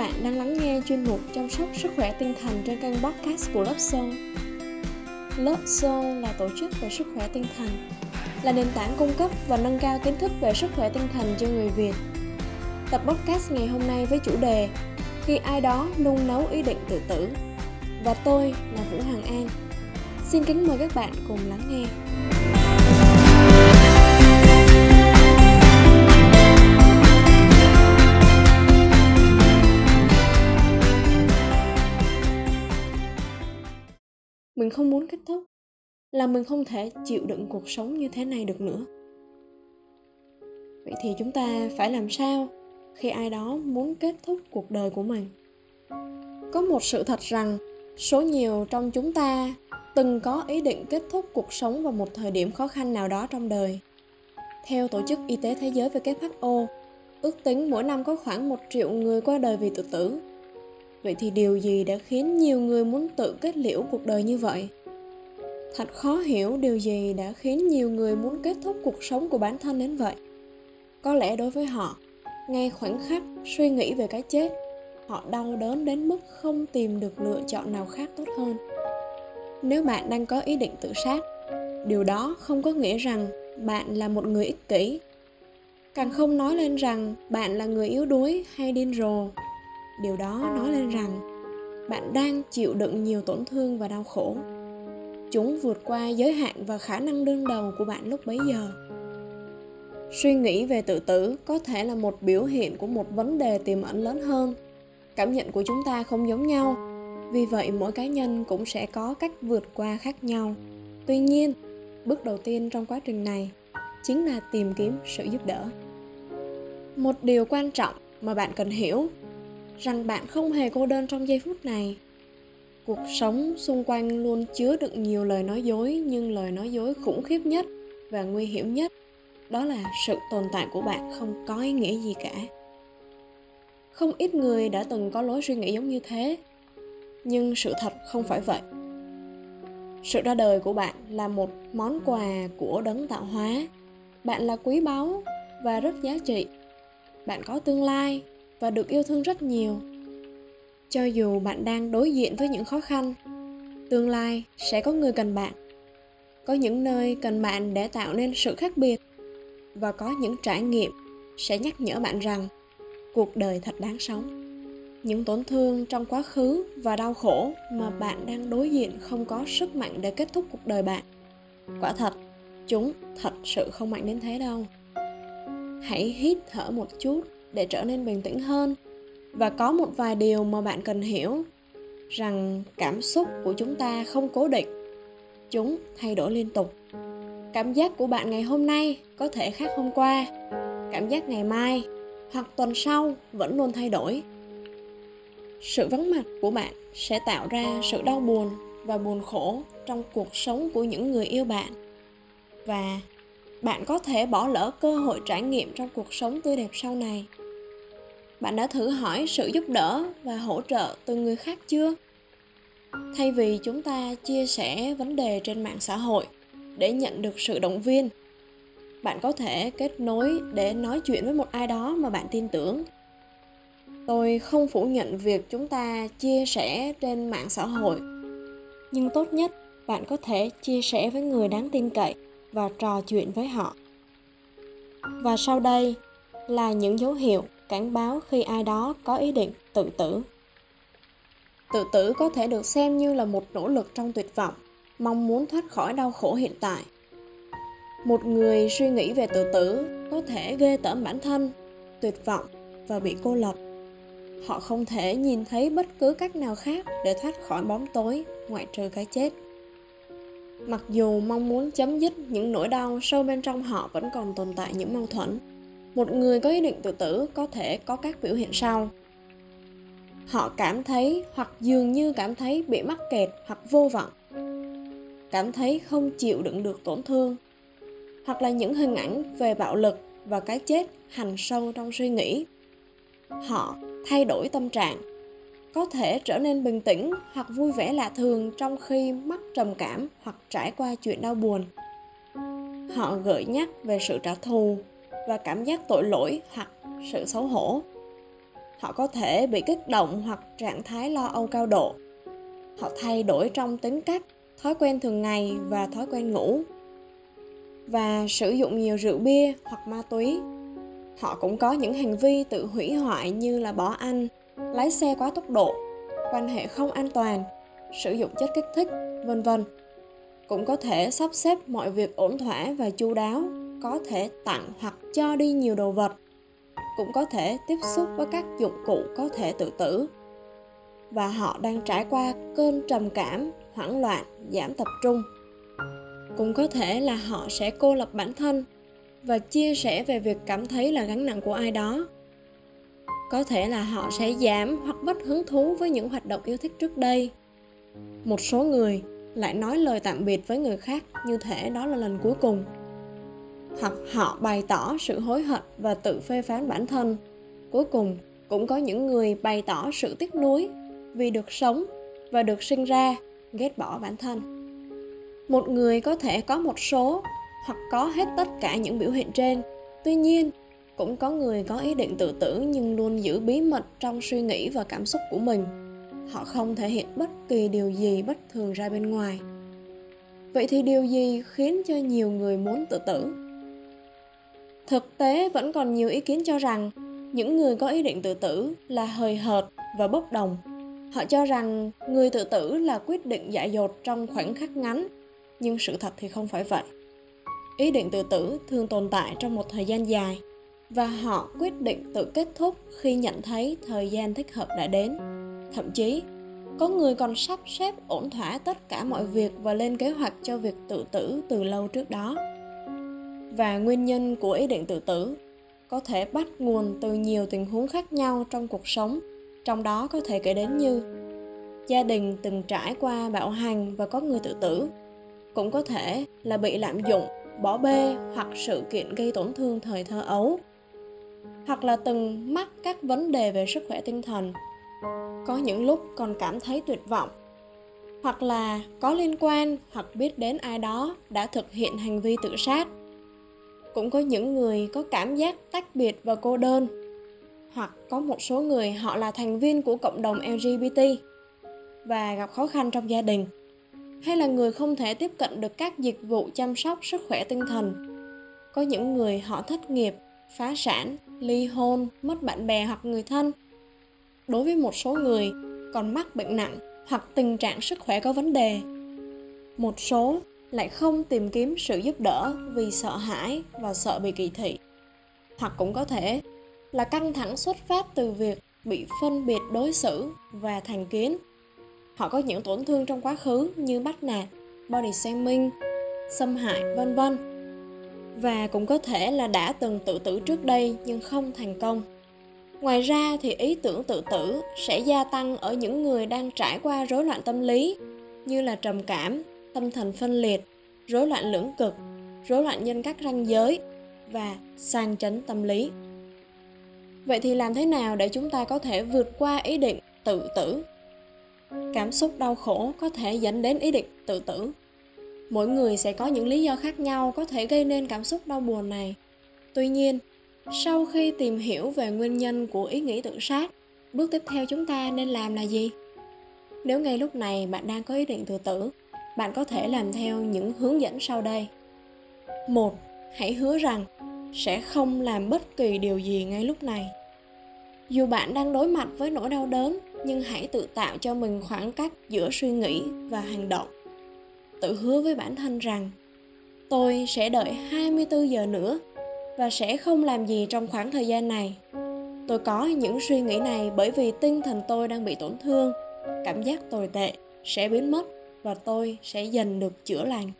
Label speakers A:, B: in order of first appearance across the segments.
A: bạn đang lắng nghe chuyên mục chăm sóc sức khỏe tinh thần trên kênh podcast của lớp Soul. Lớp Soul là tổ chức về sức khỏe tinh thần, là nền tảng cung cấp và nâng cao kiến thức về sức khỏe tinh thần cho người Việt. Tập podcast ngày hôm nay với chủ đề Khi ai đó nung nấu ý định tự tử và tôi là Vũ Hoàng An. Xin kính mời các bạn cùng lắng nghe. Mình không muốn kết thúc là mình không thể chịu đựng cuộc sống như thế này được nữa. Vậy thì chúng ta phải làm sao khi ai đó muốn kết thúc cuộc đời của mình? Có một sự thật rằng, số nhiều trong chúng ta từng có ý định kết thúc cuộc sống vào một thời điểm khó khăn nào đó trong đời. Theo tổ chức y tế thế giới who ước tính mỗi năm có khoảng một triệu người qua đời vì tự tử vậy thì điều gì đã khiến nhiều người muốn tự kết liễu cuộc đời như vậy? Thật khó hiểu điều gì đã khiến nhiều người muốn kết thúc cuộc sống của bản thân đến vậy. Có lẽ đối với họ, ngay khoảnh khắc suy nghĩ về cái chết, họ đau đớn đến mức không tìm được lựa chọn nào khác tốt hơn. Nếu bạn đang có ý định tự sát, điều đó không có nghĩa rằng bạn là một người ích kỷ. Càng không nói lên rằng bạn là người yếu đuối hay điên rồ điều đó nói lên rằng bạn đang chịu đựng nhiều tổn thương và đau khổ. Chúng vượt qua giới hạn và khả năng đương đầu của bạn lúc bấy giờ. Suy nghĩ về tự tử có thể là một biểu hiện của một vấn đề tiềm ẩn lớn hơn. Cảm nhận của chúng ta không giống nhau vì vậy mỗi cá nhân cũng sẽ có cách vượt qua khác nhau. Tuy nhiên bước đầu tiên trong quá trình này chính là tìm kiếm sự giúp đỡ. Một điều quan trọng mà bạn cần hiểu rằng bạn không hề cô đơn trong giây phút này. Cuộc sống xung quanh luôn chứa đựng nhiều lời nói dối, nhưng lời nói dối khủng khiếp nhất và nguy hiểm nhất đó là sự tồn tại của bạn không có ý nghĩa gì cả. Không ít người đã từng có lối suy nghĩ giống như thế, nhưng sự thật không phải vậy. Sự ra đời của bạn là một món quà của đấng tạo hóa. Bạn là quý báu và rất giá trị. Bạn có tương lai và được yêu thương rất nhiều. Cho dù bạn đang đối diện với những khó khăn, tương lai sẽ có người cần bạn. Có những nơi cần bạn để tạo nên sự khác biệt và có những trải nghiệm sẽ nhắc nhở bạn rằng cuộc đời thật đáng sống. Những tổn thương trong quá khứ và đau khổ mà bạn đang đối diện không có sức mạnh để kết thúc cuộc đời bạn. Quả thật, chúng thật sự không mạnh đến thế đâu. Hãy hít thở một chút để trở nên bình tĩnh hơn. Và có một vài điều mà bạn cần hiểu, rằng cảm xúc của chúng ta không cố định, chúng thay đổi liên tục. Cảm giác của bạn ngày hôm nay có thể khác hôm qua, cảm giác ngày mai hoặc tuần sau vẫn luôn thay đổi. Sự vắng mặt của bạn sẽ tạo ra sự đau buồn và buồn khổ trong cuộc sống của những người yêu bạn. Và bạn có thể bỏ lỡ cơ hội trải nghiệm trong cuộc sống tươi đẹp sau này bạn đã thử hỏi sự giúp đỡ và hỗ trợ từ người khác chưa? Thay vì chúng ta chia sẻ vấn đề trên mạng xã hội để nhận được sự động viên, bạn có thể kết nối để nói chuyện với một ai đó mà bạn tin tưởng. Tôi không phủ nhận việc chúng ta chia sẻ trên mạng xã hội, nhưng tốt nhất bạn có thể chia sẻ với người đáng tin cậy và trò chuyện với họ. Và sau đây là những dấu hiệu cảnh báo khi ai đó có ý định tự tử. Tự tử có thể được xem như là một nỗ lực trong tuyệt vọng, mong muốn thoát khỏi đau khổ hiện tại. Một người suy nghĩ về tự tử có thể ghê tởm bản thân, tuyệt vọng và bị cô lập. Họ không thể nhìn thấy bất cứ cách nào khác để thoát khỏi bóng tối ngoại trừ cái chết. Mặc dù mong muốn chấm dứt những nỗi đau sâu bên trong họ vẫn còn tồn tại những mâu thuẫn một người có ý định tự tử có thể có các biểu hiện sau. Họ cảm thấy hoặc dường như cảm thấy bị mắc kẹt hoặc vô vọng. Cảm thấy không chịu đựng được tổn thương. Hoặc là những hình ảnh về bạo lực và cái chết hành sâu trong suy nghĩ. Họ thay đổi tâm trạng. Có thể trở nên bình tĩnh hoặc vui vẻ lạ thường trong khi mắc trầm cảm hoặc trải qua chuyện đau buồn. Họ gợi nhắc về sự trả thù và cảm giác tội lỗi hoặc sự xấu hổ. Họ có thể bị kích động hoặc trạng thái lo âu cao độ. Họ thay đổi trong tính cách, thói quen thường ngày và thói quen ngủ. Và sử dụng nhiều rượu bia hoặc ma túy. Họ cũng có những hành vi tự hủy hoại như là bỏ ăn, lái xe quá tốc độ, quan hệ không an toàn, sử dụng chất kích thích, vân vân. Cũng có thể sắp xếp mọi việc ổn thỏa và chu đáo có thể tặng hoặc cho đi nhiều đồ vật, cũng có thể tiếp xúc với các dụng cụ có thể tự tử. Và họ đang trải qua cơn trầm cảm, hoảng loạn, giảm tập trung. Cũng có thể là họ sẽ cô lập bản thân và chia sẻ về việc cảm thấy là gánh nặng của ai đó. Có thể là họ sẽ giảm hoặc mất hứng thú với những hoạt động yêu thích trước đây. Một số người lại nói lời tạm biệt với người khác như thể đó là lần cuối cùng hoặc họ bày tỏ sự hối hận và tự phê phán bản thân. Cuối cùng, cũng có những người bày tỏ sự tiếc nuối vì được sống và được sinh ra, ghét bỏ bản thân. Một người có thể có một số hoặc có hết tất cả những biểu hiện trên. Tuy nhiên, cũng có người có ý định tự tử nhưng luôn giữ bí mật trong suy nghĩ và cảm xúc của mình. Họ không thể hiện bất kỳ điều gì bất thường ra bên ngoài. Vậy thì điều gì khiến cho nhiều người muốn tự tử? Thực tế vẫn còn nhiều ý kiến cho rằng những người có ý định tự tử là hời hợt và bốc đồng. Họ cho rằng người tự tử là quyết định dại dột trong khoảnh khắc ngắn, nhưng sự thật thì không phải vậy. Ý định tự tử thường tồn tại trong một thời gian dài và họ quyết định tự kết thúc khi nhận thấy thời gian thích hợp đã đến. Thậm chí, có người còn sắp xếp ổn thỏa tất cả mọi việc và lên kế hoạch cho việc tự tử từ lâu trước đó và nguyên nhân của ý định tự tử. Có thể bắt nguồn từ nhiều tình huống khác nhau trong cuộc sống, trong đó có thể kể đến như gia đình từng trải qua bạo hành và có người tự tử. Cũng có thể là bị lạm dụng, bỏ bê hoặc sự kiện gây tổn thương thời thơ ấu. Hoặc là từng mắc các vấn đề về sức khỏe tinh thần. Có những lúc còn cảm thấy tuyệt vọng. Hoặc là có liên quan hoặc biết đến ai đó đã thực hiện hành vi tự sát cũng có những người có cảm giác tách biệt và cô đơn. Hoặc có một số người họ là thành viên của cộng đồng lgbt và gặp khó khăn trong gia đình. Hay là người không thể tiếp cận được các dịch vụ chăm sóc sức khỏe tinh thần. Có những người họ thất nghiệp, phá sản, ly hôn, mất bạn bè hoặc người thân. Đối với một số người, còn mắc bệnh nặng hoặc tình trạng sức khỏe có vấn đề. Một số lại không tìm kiếm sự giúp đỡ vì sợ hãi và sợ bị kỳ thị. Hoặc cũng có thể là căng thẳng xuất phát từ việc bị phân biệt đối xử và thành kiến. Họ có những tổn thương trong quá khứ như bắt nạt, body shaming, xâm hại, vân vân. Và cũng có thể là đã từng tự tử trước đây nhưng không thành công. Ngoài ra thì ý tưởng tự tử sẽ gia tăng ở những người đang trải qua rối loạn tâm lý, như là trầm cảm tâm thần phân liệt, rối loạn lưỡng cực, rối loạn nhân cách ranh giới và sang chấn tâm lý. Vậy thì làm thế nào để chúng ta có thể vượt qua ý định tự tử? Cảm xúc đau khổ có thể dẫn đến ý định tự tử. Mỗi người sẽ có những lý do khác nhau có thể gây nên cảm xúc đau buồn này. Tuy nhiên, sau khi tìm hiểu về nguyên nhân của ý nghĩ tự sát, bước tiếp theo chúng ta nên làm là gì? Nếu ngay lúc này bạn đang có ý định tự tử bạn có thể làm theo những hướng dẫn sau đây. Một hãy hứa rằng sẽ không làm bất kỳ điều gì ngay lúc này. Dù bạn đang đối mặt với nỗi đau đớn nhưng hãy tự tạo cho mình khoảng cách giữa suy nghĩ và hành động. Tự hứa với bản thân rằng tôi sẽ đợi 24 giờ nữa và sẽ không làm gì trong khoảng thời gian này. Tôi có những suy nghĩ này bởi vì tinh thần tôi đang bị tổn thương, cảm giác tồi tệ sẽ biến mất và tôi sẽ dần được chữa lành.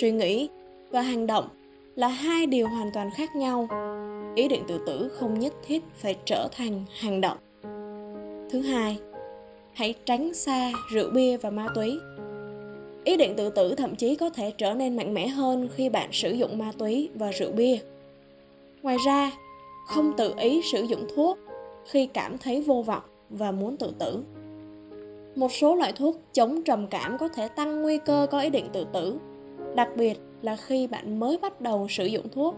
A: Suy nghĩ và hành động là hai điều hoàn toàn khác nhau. Ý định tự tử không nhất thiết phải trở thành hành động. Thứ hai, hãy tránh xa rượu bia và ma túy ý định tự tử thậm chí có thể trở nên mạnh mẽ hơn khi bạn sử dụng ma túy và rượu bia ngoài ra không tự ý sử dụng thuốc khi cảm thấy vô vọng và muốn tự tử một số loại thuốc chống trầm cảm có thể tăng nguy cơ có ý định tự tử, đặc biệt là khi bạn mới bắt đầu sử dụng thuốc.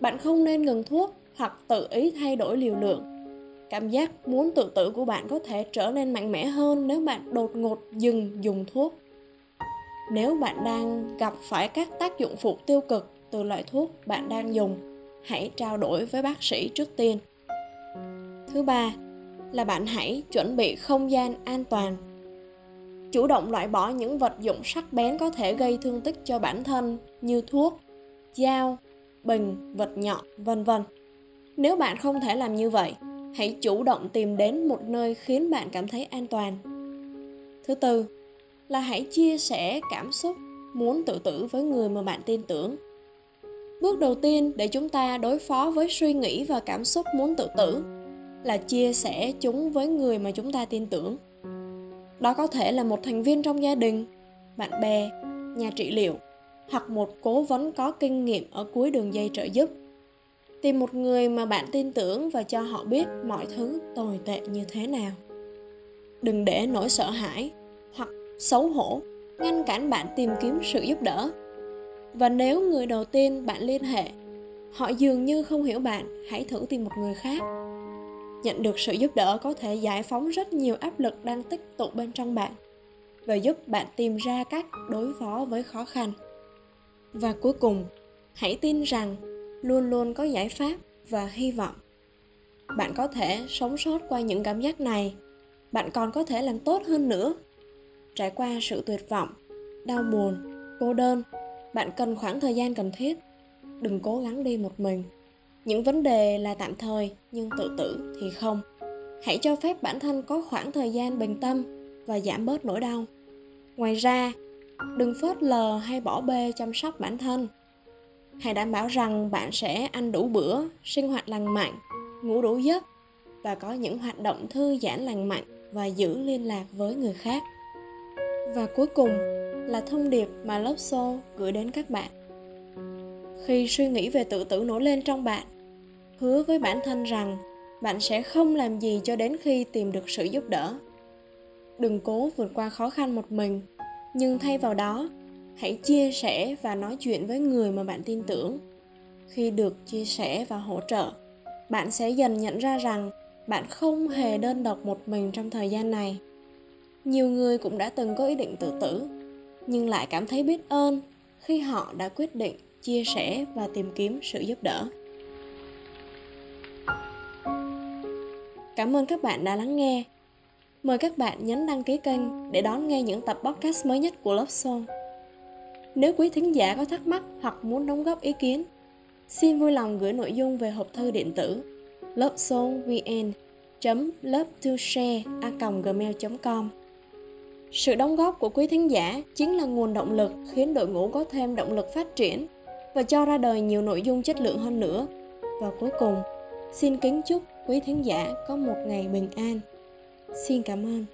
A: Bạn không nên ngừng thuốc hoặc tự ý thay đổi liều lượng. Cảm giác muốn tự tử của bạn có thể trở nên mạnh mẽ hơn nếu bạn đột ngột dừng dùng thuốc. Nếu bạn đang gặp phải các tác dụng phụ tiêu cực từ loại thuốc bạn đang dùng, hãy trao đổi với bác sĩ trước tiên. Thứ ba là bạn hãy chuẩn bị không gian an toàn. Chủ động loại bỏ những vật dụng sắc bén có thể gây thương tích cho bản thân như thuốc, dao, bình, vật nhọn vân vân. Nếu bạn không thể làm như vậy, hãy chủ động tìm đến một nơi khiến bạn cảm thấy an toàn. Thứ tư là hãy chia sẻ cảm xúc muốn tự tử với người mà bạn tin tưởng. Bước đầu tiên để chúng ta đối phó với suy nghĩ và cảm xúc muốn tự tử là chia sẻ chúng với người mà chúng ta tin tưởng. Đó có thể là một thành viên trong gia đình, bạn bè, nhà trị liệu, hoặc một cố vấn có kinh nghiệm ở cuối đường dây trợ giúp. Tìm một người mà bạn tin tưởng và cho họ biết mọi thứ tồi tệ như thế nào. Đừng để nỗi sợ hãi hoặc xấu hổ ngăn cản bạn tìm kiếm sự giúp đỡ. Và nếu người đầu tiên bạn liên hệ, họ dường như không hiểu bạn, hãy thử tìm một người khác nhận được sự giúp đỡ có thể giải phóng rất nhiều áp lực đang tích tụ bên trong bạn và giúp bạn tìm ra cách đối phó với khó khăn. Và cuối cùng, hãy tin rằng luôn luôn có giải pháp và hy vọng. Bạn có thể sống sót qua những cảm giác này. Bạn còn có thể làm tốt hơn nữa. Trải qua sự tuyệt vọng, đau buồn, cô đơn, bạn cần khoảng thời gian cần thiết. Đừng cố gắng đi một mình những vấn đề là tạm thời, nhưng tự tử thì không. Hãy cho phép bản thân có khoảng thời gian bình tâm và giảm bớt nỗi đau. Ngoài ra, đừng phớt lờ hay bỏ bê chăm sóc bản thân. Hãy đảm bảo rằng bạn sẽ ăn đủ bữa, sinh hoạt lành mạnh, ngủ đủ giấc và có những hoạt động thư giãn lành mạnh và giữ liên lạc với người khác. Và cuối cùng là thông điệp mà lớp xô gửi đến các bạn khi suy nghĩ về tự tử nổi lên trong bạn, hứa với bản thân rằng bạn sẽ không làm gì cho đến khi tìm được sự giúp đỡ. Đừng cố vượt qua khó khăn một mình, nhưng thay vào đó, hãy chia sẻ và nói chuyện với người mà bạn tin tưởng. Khi được chia sẻ và hỗ trợ, bạn sẽ dần nhận ra rằng bạn không hề đơn độc một mình trong thời gian này. Nhiều người cũng đã từng có ý định tự tử, nhưng lại cảm thấy biết ơn khi họ đã quyết định chia sẻ và tìm kiếm sự giúp đỡ. Cảm ơn các bạn đã lắng nghe. Mời các bạn nhấn đăng ký kênh để đón nghe những tập podcast mới nhất của Love Song. Nếu quý thính giả có thắc mắc hoặc muốn đóng góp ý kiến, xin vui lòng gửi nội dung về hộp thư điện tử lovesongvn love gmail com. Sự đóng góp của quý thính giả chính là nguồn động lực khiến đội ngũ có thêm động lực phát triển và cho ra đời nhiều nội dung chất lượng hơn nữa. Và cuối cùng, xin kính chúc quý thính giả có một ngày bình an. Xin cảm ơn.